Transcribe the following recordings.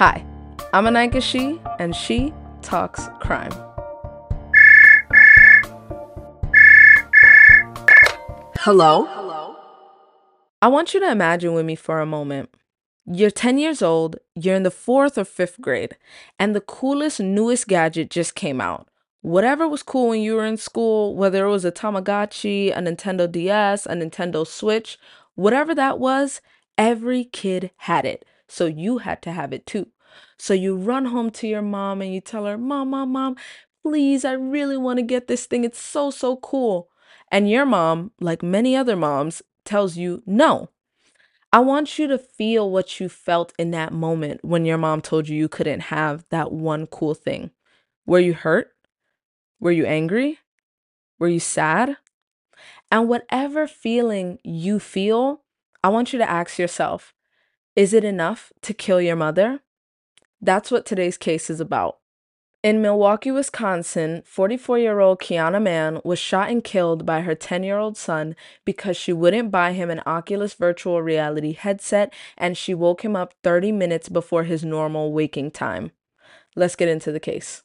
Hi, I'm Anika She, and she talks crime. Hello? I want you to imagine with me for a moment. You're 10 years old, you're in the fourth or fifth grade, and the coolest, newest gadget just came out. Whatever was cool when you were in school, whether it was a Tamagotchi, a Nintendo DS, a Nintendo Switch, whatever that was, every kid had it. So you had to have it too. So you run home to your mom and you tell her, Mom, Mom, Mom, please, I really want to get this thing. It's so, so cool. And your mom, like many other moms, tells you no. I want you to feel what you felt in that moment when your mom told you you couldn't have that one cool thing. Were you hurt? Were you angry? Were you sad? And whatever feeling you feel, I want you to ask yourself is it enough to kill your mother? That's what today's case is about. In Milwaukee, Wisconsin, 44 year old Quiana Mann was shot and killed by her 10 year old son because she wouldn't buy him an Oculus virtual reality headset and she woke him up 30 minutes before his normal waking time. Let's get into the case.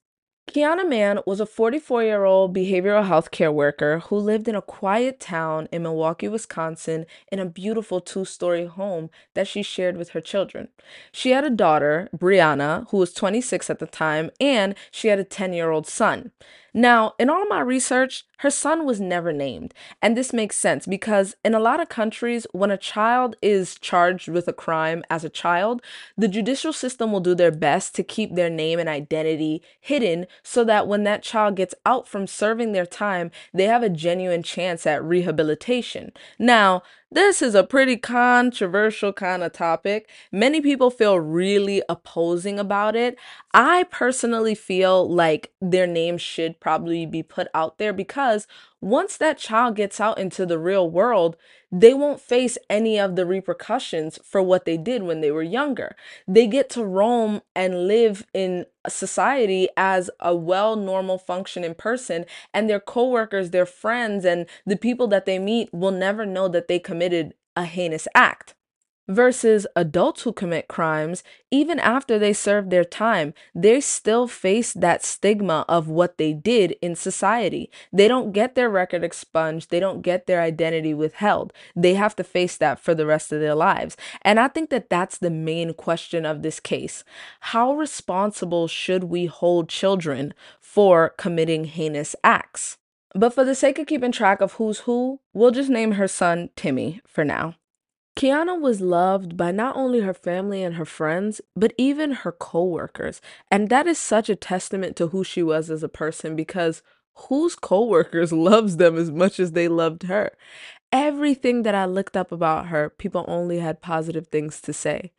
Quiana Mann was a 44 year old behavioral health care worker who lived in a quiet town in Milwaukee, Wisconsin, in a beautiful two story home that she shared with her children. She had a daughter, Brianna, who was 26 at the time, and she had a 10 year old son. Now, in all my research, her son was never named. And this makes sense because in a lot of countries, when a child is charged with a crime as a child, the judicial system will do their best to keep their name and identity hidden so that when that child gets out from serving their time, they have a genuine chance at rehabilitation. Now, this is a pretty controversial kind of topic. Many people feel really opposing about it. I personally feel like their name should probably be put out there because once that child gets out into the real world, they won't face any of the repercussions for what they did when they were younger. They get to roam and live in society as a well normal functioning person and their coworkers, their friends and the people that they meet will never know that they committed a heinous act versus adults who commit crimes, even after they serve their time, they still face that stigma of what they did in society. They don't get their record expunged, they don't get their identity withheld. They have to face that for the rest of their lives. And I think that that's the main question of this case. How responsible should we hold children for committing heinous acts? But for the sake of keeping track of who's who, we'll just name her son Timmy for now. Quiana was loved by not only her family and her friends, but even her coworkers. And that is such a testament to who she was as a person because whose coworkers loves them as much as they loved her? Everything that I looked up about her, people only had positive things to say.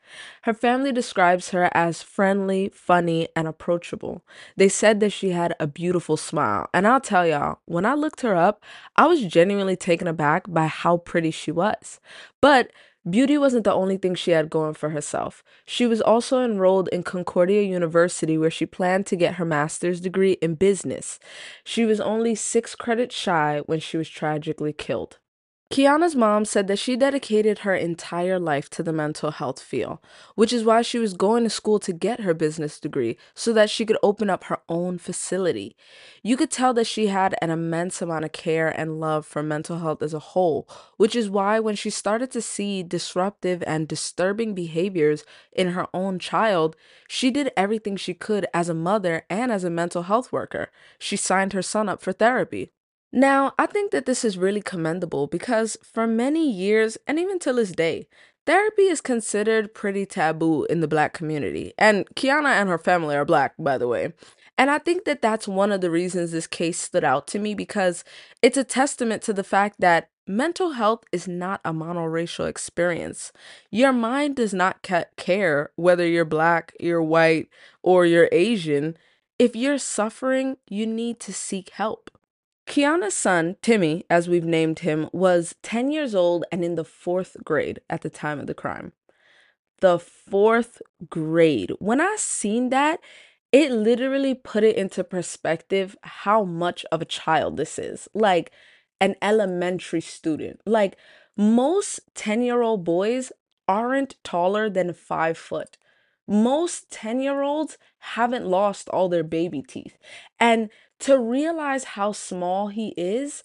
Her family describes her as friendly, funny, and approachable. They said that she had a beautiful smile. And I'll tell y'all, when I looked her up, I was genuinely taken aback by how pretty she was. But Beauty wasn't the only thing she had going for herself. She was also enrolled in Concordia University, where she planned to get her master's degree in business. She was only six credits shy when she was tragically killed. Quiana's mom said that she dedicated her entire life to the mental health field, which is why she was going to school to get her business degree so that she could open up her own facility. You could tell that she had an immense amount of care and love for mental health as a whole, which is why when she started to see disruptive and disturbing behaviors in her own child, she did everything she could as a mother and as a mental health worker. She signed her son up for therapy. Now, I think that this is really commendable because for many years, and even till this day, therapy is considered pretty taboo in the black community. And Quiana and her family are black, by the way. And I think that that's one of the reasons this case stood out to me because it's a testament to the fact that mental health is not a monoracial experience. Your mind does not ca- care whether you're black, you're white, or you're Asian. If you're suffering, you need to seek help. Quiana's son, Timmy, as we've named him, was 10 years old and in the fourth grade at the time of the crime. The fourth grade. When I seen that, it literally put it into perspective how much of a child this is. Like an elementary student. Like most 10 year old boys aren't taller than five foot. Most 10 year olds haven't lost all their baby teeth. And to realize how small he is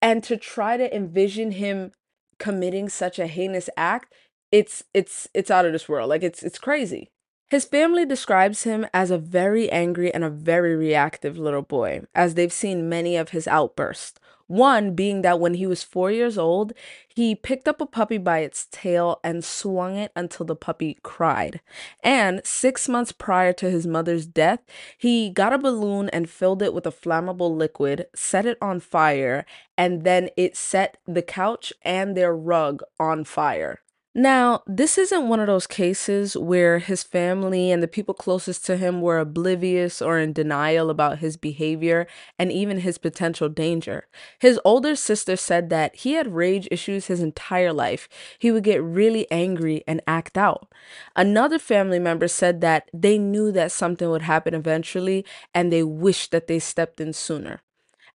and to try to envision him committing such a heinous act, it's it's it's out of this world. Like it's it's crazy. His family describes him as a very angry and a very reactive little boy, as they've seen many of his outbursts. One being that when he was four years old, he picked up a puppy by its tail and swung it until the puppy cried. And six months prior to his mother's death, he got a balloon and filled it with a flammable liquid, set it on fire, and then it set the couch and their rug on fire. Now, this isn't one of those cases where his family and the people closest to him were oblivious or in denial about his behavior and even his potential danger. His older sister said that he had rage issues his entire life. He would get really angry and act out. Another family member said that they knew that something would happen eventually and they wished that they stepped in sooner.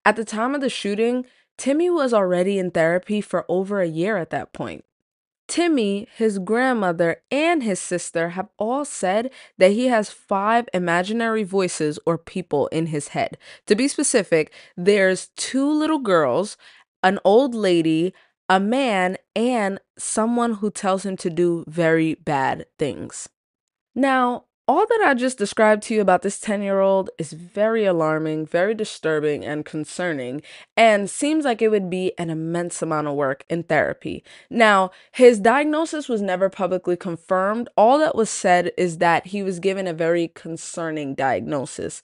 At the time of the shooting, Timmy was already in therapy for over a year at that point. Timmy, his grandmother, and his sister have all said that he has five imaginary voices or people in his head. To be specific, there's two little girls, an old lady, a man, and someone who tells him to do very bad things. Now, all that I just described to you about this 10 year old is very alarming, very disturbing, and concerning, and seems like it would be an immense amount of work in therapy. Now, his diagnosis was never publicly confirmed. All that was said is that he was given a very concerning diagnosis.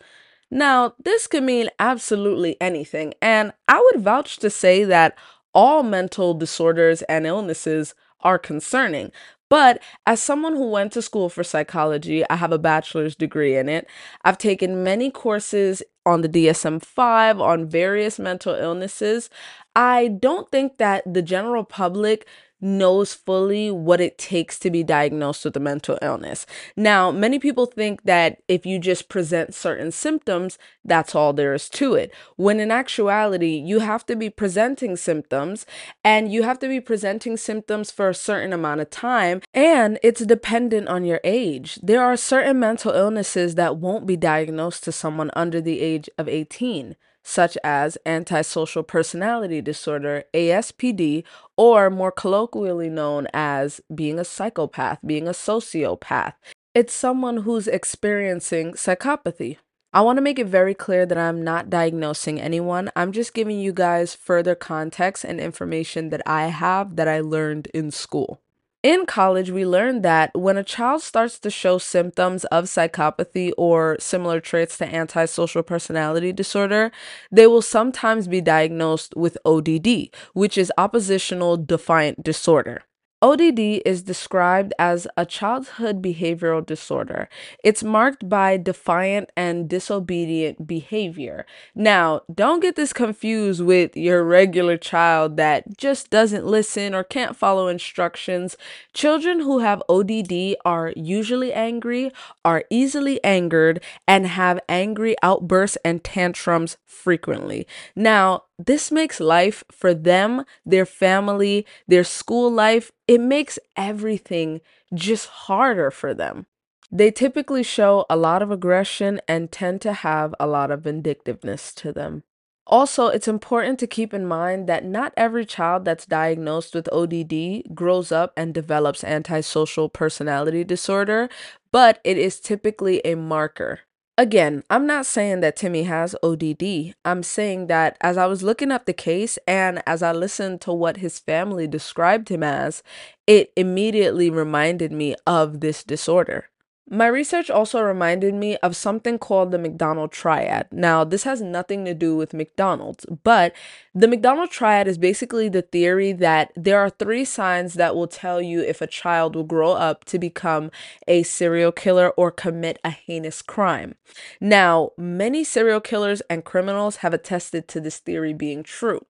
Now, this could mean absolutely anything, and I would vouch to say that all mental disorders and illnesses are concerning. But as someone who went to school for psychology, I have a bachelor's degree in it. I've taken many courses on the DSM 5 on various mental illnesses. I don't think that the general public knows fully what it takes to be diagnosed with a mental illness. Now, many people think that if you just present certain symptoms, that's all there is to it. When in actuality, you have to be presenting symptoms and you have to be presenting symptoms for a certain amount of time, and it's dependent on your age. There are certain mental illnesses that won't be diagnosed to someone under the age of 18 such as antisocial personality disorder, ASPD, or more colloquially known as being a psychopath, being a sociopath. It's someone who's experiencing psychopathy. I want to make it very clear that I'm not diagnosing anyone. I'm just giving you guys further context and information that I have that I learned in school. In college, we learned that when a child starts to show symptoms of psychopathy or similar traits to antisocial personality disorder, they will sometimes be diagnosed with ODD, which is oppositional defiant disorder. ODD is described as a childhood behavioral disorder. It's marked by defiant and disobedient behavior. Now, don't get this confused with your regular child that just doesn't listen or can't follow instructions. Children who have ODD are usually angry, are easily angered, and have angry outbursts and tantrums frequently. Now, this makes life for them, their family, their school life, it makes everything just harder for them. They typically show a lot of aggression and tend to have a lot of vindictiveness to them. Also, it's important to keep in mind that not every child that's diagnosed with ODD grows up and develops antisocial personality disorder, but it is typically a marker. Again, I'm not saying that Timmy has ODD. I'm saying that as I was looking up the case and as I listened to what his family described him as, it immediately reminded me of this disorder. My research also reminded me of something called the McDonald Triad. Now, this has nothing to do with McDonald's, but the McDonald Triad is basically the theory that there are three signs that will tell you if a child will grow up to become a serial killer or commit a heinous crime. Now, many serial killers and criminals have attested to this theory being true.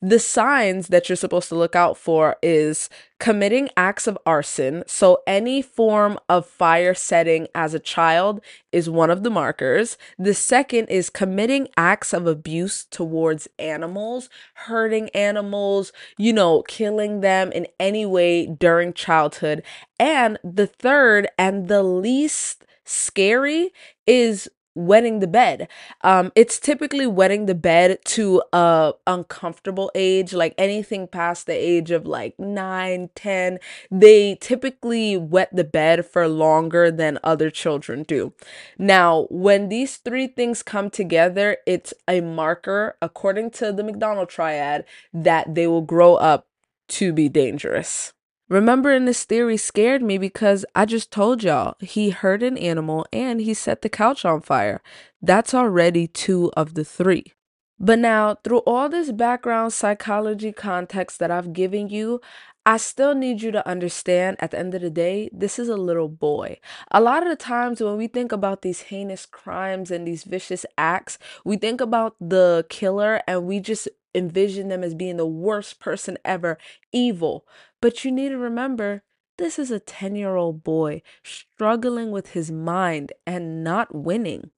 The signs that you're supposed to look out for is committing acts of arson. So, any form of fire setting as a child is one of the markers. The second is committing acts of abuse towards animals, hurting animals, you know, killing them in any way during childhood. And the third and the least scary is wetting the bed. Um, it's typically wetting the bed to a uncomfortable age, like anything past the age of like nine, ten. They typically wet the bed for longer than other children do. Now, when these three things come together, it's a marker, according to the McDonald triad, that they will grow up to be dangerous. Remembering this theory scared me because I just told y'all he hurt an animal and he set the couch on fire. That's already two of the three. But now, through all this background psychology context that I've given you, I still need you to understand at the end of the day, this is a little boy. A lot of the times when we think about these heinous crimes and these vicious acts, we think about the killer and we just envision them as being the worst person ever, evil. But you need to remember this is a 10 year old boy struggling with his mind and not winning.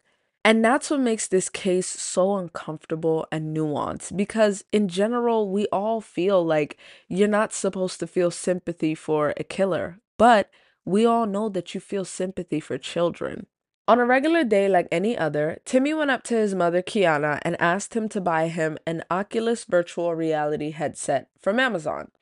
And that's what makes this case so uncomfortable and nuanced because, in general, we all feel like you're not supposed to feel sympathy for a killer, but we all know that you feel sympathy for children. On a regular day like any other, Timmy went up to his mother Quiana and asked him to buy him an Oculus virtual reality headset from Amazon.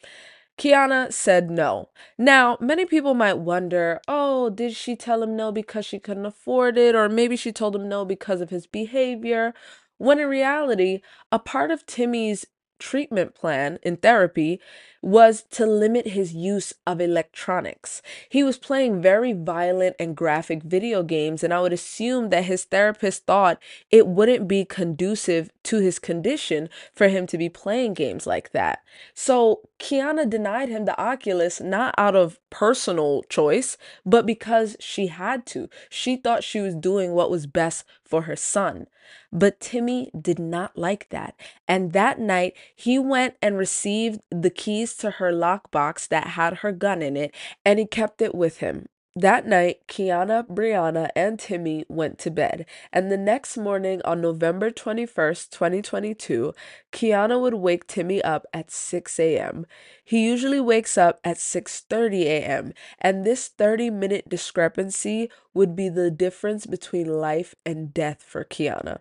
Quiana said no. Now, many people might wonder oh, did she tell him no because she couldn't afford it? Or maybe she told him no because of his behavior. When in reality, a part of Timmy's treatment plan in therapy was to limit his use of electronics. He was playing very violent and graphic video games, and I would assume that his therapist thought it wouldn't be conducive to his condition for him to be playing games like that. So Quiana denied him the Oculus not out of personal choice, but because she had to. She thought she was doing what was best for her son. But Timmy did not like that. And that night, he went and received the keys to her lockbox that had her gun in it, and he kept it with him. That night, Quiana, Brianna, and Timmy went to bed, and the next morning on November 21st, 2022, Quiana would wake Timmy up at 6 a.m. He usually wakes up at 6:30 a.m., and this 30-minute discrepancy would be the difference between life and death for Quiana.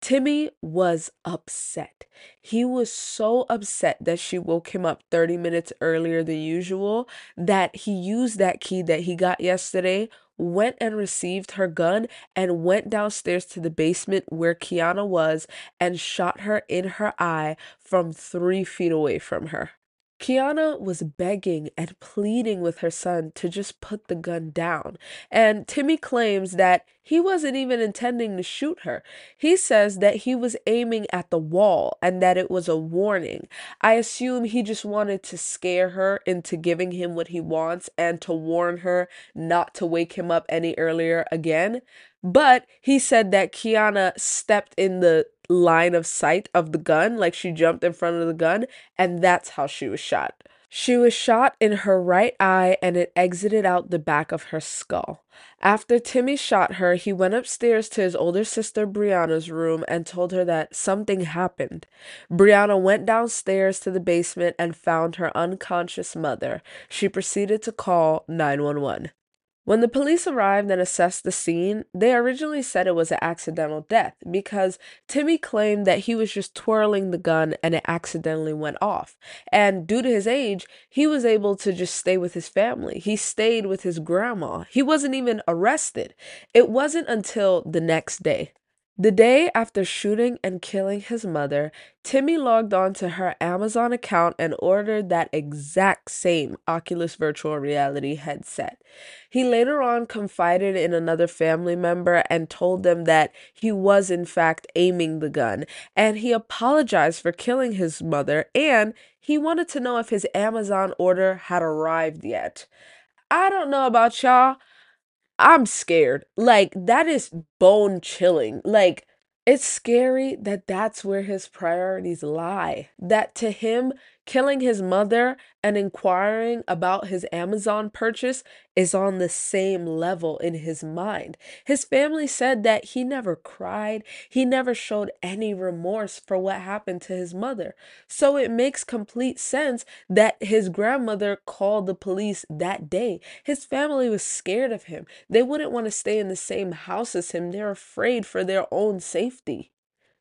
Timmy was upset. He was so upset that she woke him up 30 minutes earlier than usual that he used that key that he got yesterday, went and received her gun, and went downstairs to the basement where Quiana was and shot her in her eye from three feet away from her. Quiana was begging and pleading with her son to just put the gun down. And Timmy claims that he wasn't even intending to shoot her. He says that he was aiming at the wall and that it was a warning. I assume he just wanted to scare her into giving him what he wants and to warn her not to wake him up any earlier again. But he said that Quiana stepped in the line of sight of the gun, like she jumped in front of the gun, and that's how she was shot. She was shot in her right eye and it exited out the back of her skull. After Timmy shot her, he went upstairs to his older sister Brianna's room and told her that something happened. Brianna went downstairs to the basement and found her unconscious mother. She proceeded to call 911. When the police arrived and assessed the scene, they originally said it was an accidental death because Timmy claimed that he was just twirling the gun and it accidentally went off. And due to his age, he was able to just stay with his family. He stayed with his grandma. He wasn't even arrested. It wasn't until the next day the day after shooting and killing his mother, Timmy logged on to her Amazon account and ordered that exact same Oculus virtual reality headset. He later on confided in another family member and told them that he was, in fact, aiming the gun, and he apologized for killing his mother and he wanted to know if his Amazon order had arrived yet. I don't know about y'all. I'm scared. Like that is bone chilling. Like It's scary that that's where his priorities lie. That to him, killing his mother and inquiring about his Amazon purchase is on the same level in his mind. His family said that he never cried, he never showed any remorse for what happened to his mother. So it makes complete sense that his grandmother called the police that day. His family was scared of him. They wouldn't want to stay in the same house as him, they're afraid for their own safety.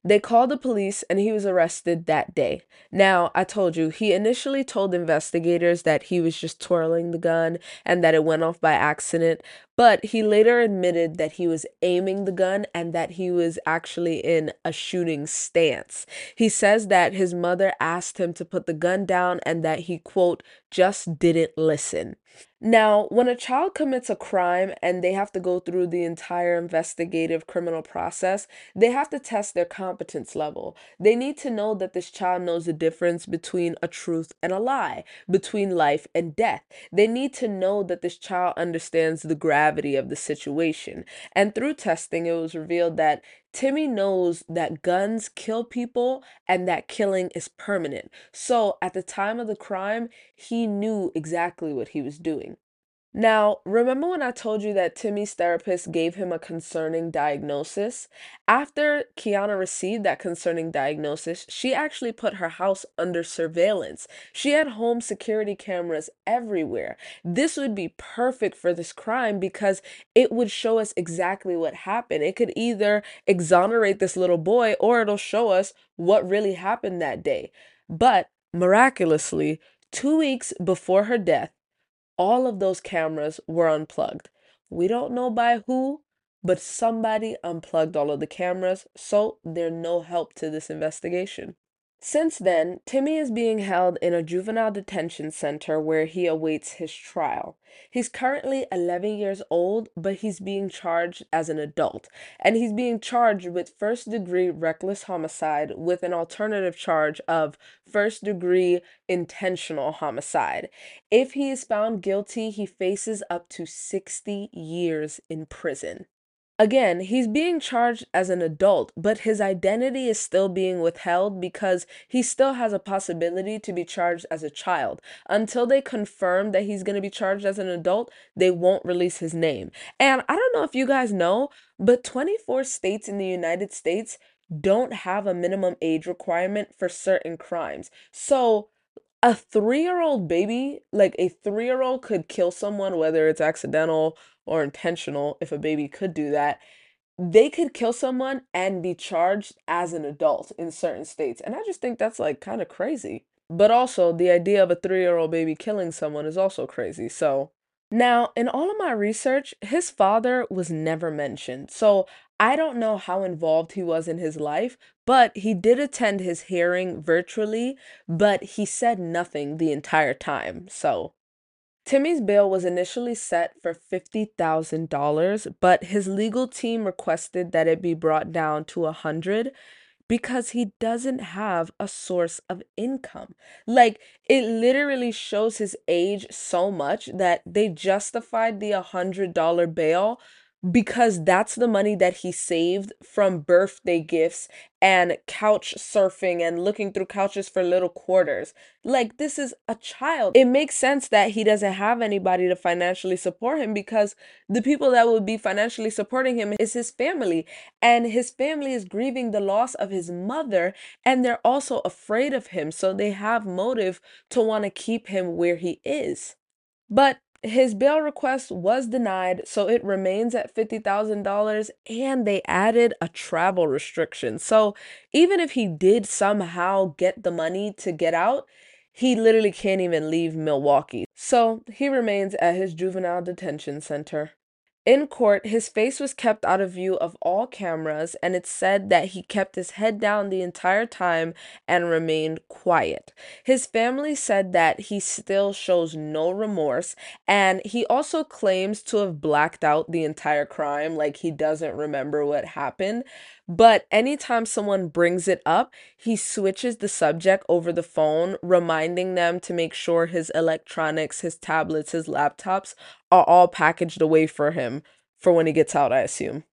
They called the police and he was arrested that day. Now, I told you, he initially told investigators that he was just twirling the gun and that it went off by accident, but he later admitted that he was aiming the gun and that he was actually in a shooting stance. He says that his mother asked him to put the gun down and that he, quote, just didn't listen. Now, when a child commits a crime and they have to go through the entire investigative criminal process, they have to test their competence level. They need to know that this child knows the difference between a truth and a lie, between life and death. They need to know that this child understands the gravity of the situation. And through testing, it was revealed that Timmy knows that guns kill people and that killing is permanent. So at the time of the crime, he knew exactly what he was doing. Now, remember when I told you that Timmy's therapist gave him a concerning diagnosis? After Quiana received that concerning diagnosis, she actually put her house under surveillance. She had home security cameras everywhere. This would be perfect for this crime because it would show us exactly what happened. It could either exonerate this little boy or it'll show us what really happened that day. But miraculously, two weeks before her death, all of those cameras were unplugged. We don't know by who, but somebody unplugged all of the cameras, so they're no help to this investigation. Since then, Timmy is being held in a juvenile detention center where he awaits his trial. He's currently 11 years old, but he's being charged as an adult, and he's being charged with first degree reckless homicide with an alternative charge of first degree intentional homicide. If he is found guilty, he faces up to 60 years in prison. Again, he's being charged as an adult, but his identity is still being withheld because he still has a possibility to be charged as a child. Until they confirm that he's going to be charged as an adult, they won't release his name. And I don't know if you guys know, but 24 states in the United States don't have a minimum age requirement for certain crimes. So, a three year old baby, like a three year old could kill someone, whether it's accidental or intentional, if a baby could do that, they could kill someone and be charged as an adult in certain states. And I just think that's like kind of crazy. But also, the idea of a three year old baby killing someone is also crazy. So, now, in all of my research, his father was never mentioned. So I don't know how involved he was in his life, but he did attend his hearing virtually, but he said nothing the entire time. So Timmy's bail was initially set for $50,000, but his legal team requested that it be brought down to a 100 because he doesn't have a source of income. Like it literally shows his age so much that they justified the $100 bail because that's the money that he saved from birthday gifts and couch surfing and looking through couches for little quarters. Like, this is a child. It makes sense that he doesn't have anybody to financially support him because the people that would be financially supporting him is his family. And his family is grieving the loss of his mother and they're also afraid of him. So they have motive to want to keep him where he is. But his bail request was denied, so it remains at $50,000 and they added a travel restriction. So even if he did somehow get the money to get out, he literally can't even leave Milwaukee. So he remains at his juvenile detention center. In court, his face was kept out of view of all cameras, and it's said that he kept his head down the entire time and remained quiet. His family said that he still shows no remorse, and he also claims to have blacked out the entire crime, like he doesn't remember what happened. But anytime someone brings it up, he switches the subject over the phone, reminding them to make sure his electronics, his tablets, his laptops are all packaged away for him for when he gets out, I assume.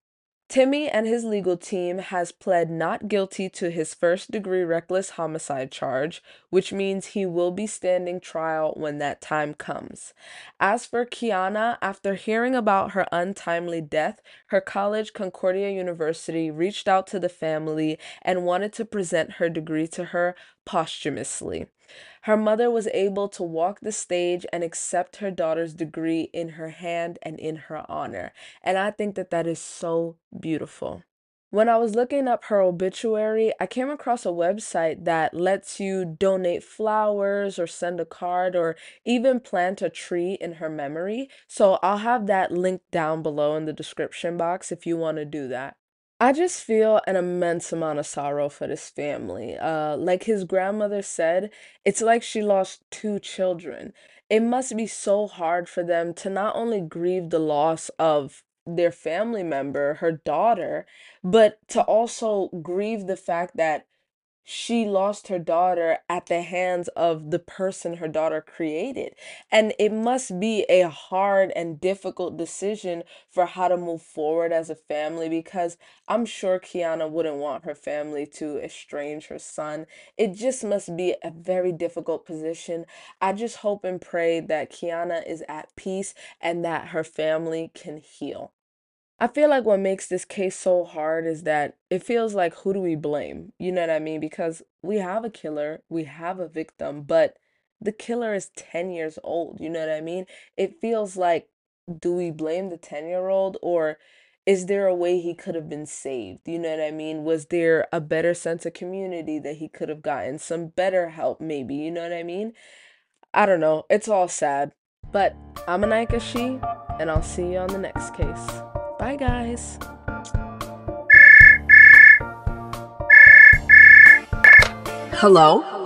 Timmy and his legal team has pled not guilty to his first degree reckless homicide charge, which means he will be standing trial when that time comes. As for Quiana, after hearing about her untimely death, her college, Concordia University, reached out to the family and wanted to present her degree to her posthumously. Her mother was able to walk the stage and accept her daughter's degree in her hand and in her honor. And I think that that is so beautiful. When I was looking up her obituary, I came across a website that lets you donate flowers or send a card or even plant a tree in her memory. So I'll have that link down below in the description box if you want to do that. I just feel an immense amount of sorrow for this family. Uh, like his grandmother said, it's like she lost two children. It must be so hard for them to not only grieve the loss of their family member, her daughter, but to also grieve the fact that she lost her daughter at the hands of the person her daughter created. And it must be a hard and difficult decision for how to move forward as a family because I'm sure Quiana wouldn't want her family to estrange her son. It just must be a very difficult position. I just hope and pray that Quiana is at peace and that her family can heal. I feel like what makes this case so hard is that it feels like who do we blame? You know what I mean? Because we have a killer, we have a victim, but the killer is 10 years old. You know what I mean? It feels like do we blame the 10 year old or is there a way he could have been saved? You know what I mean? Was there a better sense of community that he could have gotten? Some better help, maybe. You know what I mean? I don't know. It's all sad. But I'm Anaika She, and I'll see you on the next case. Bye, guys. Hello?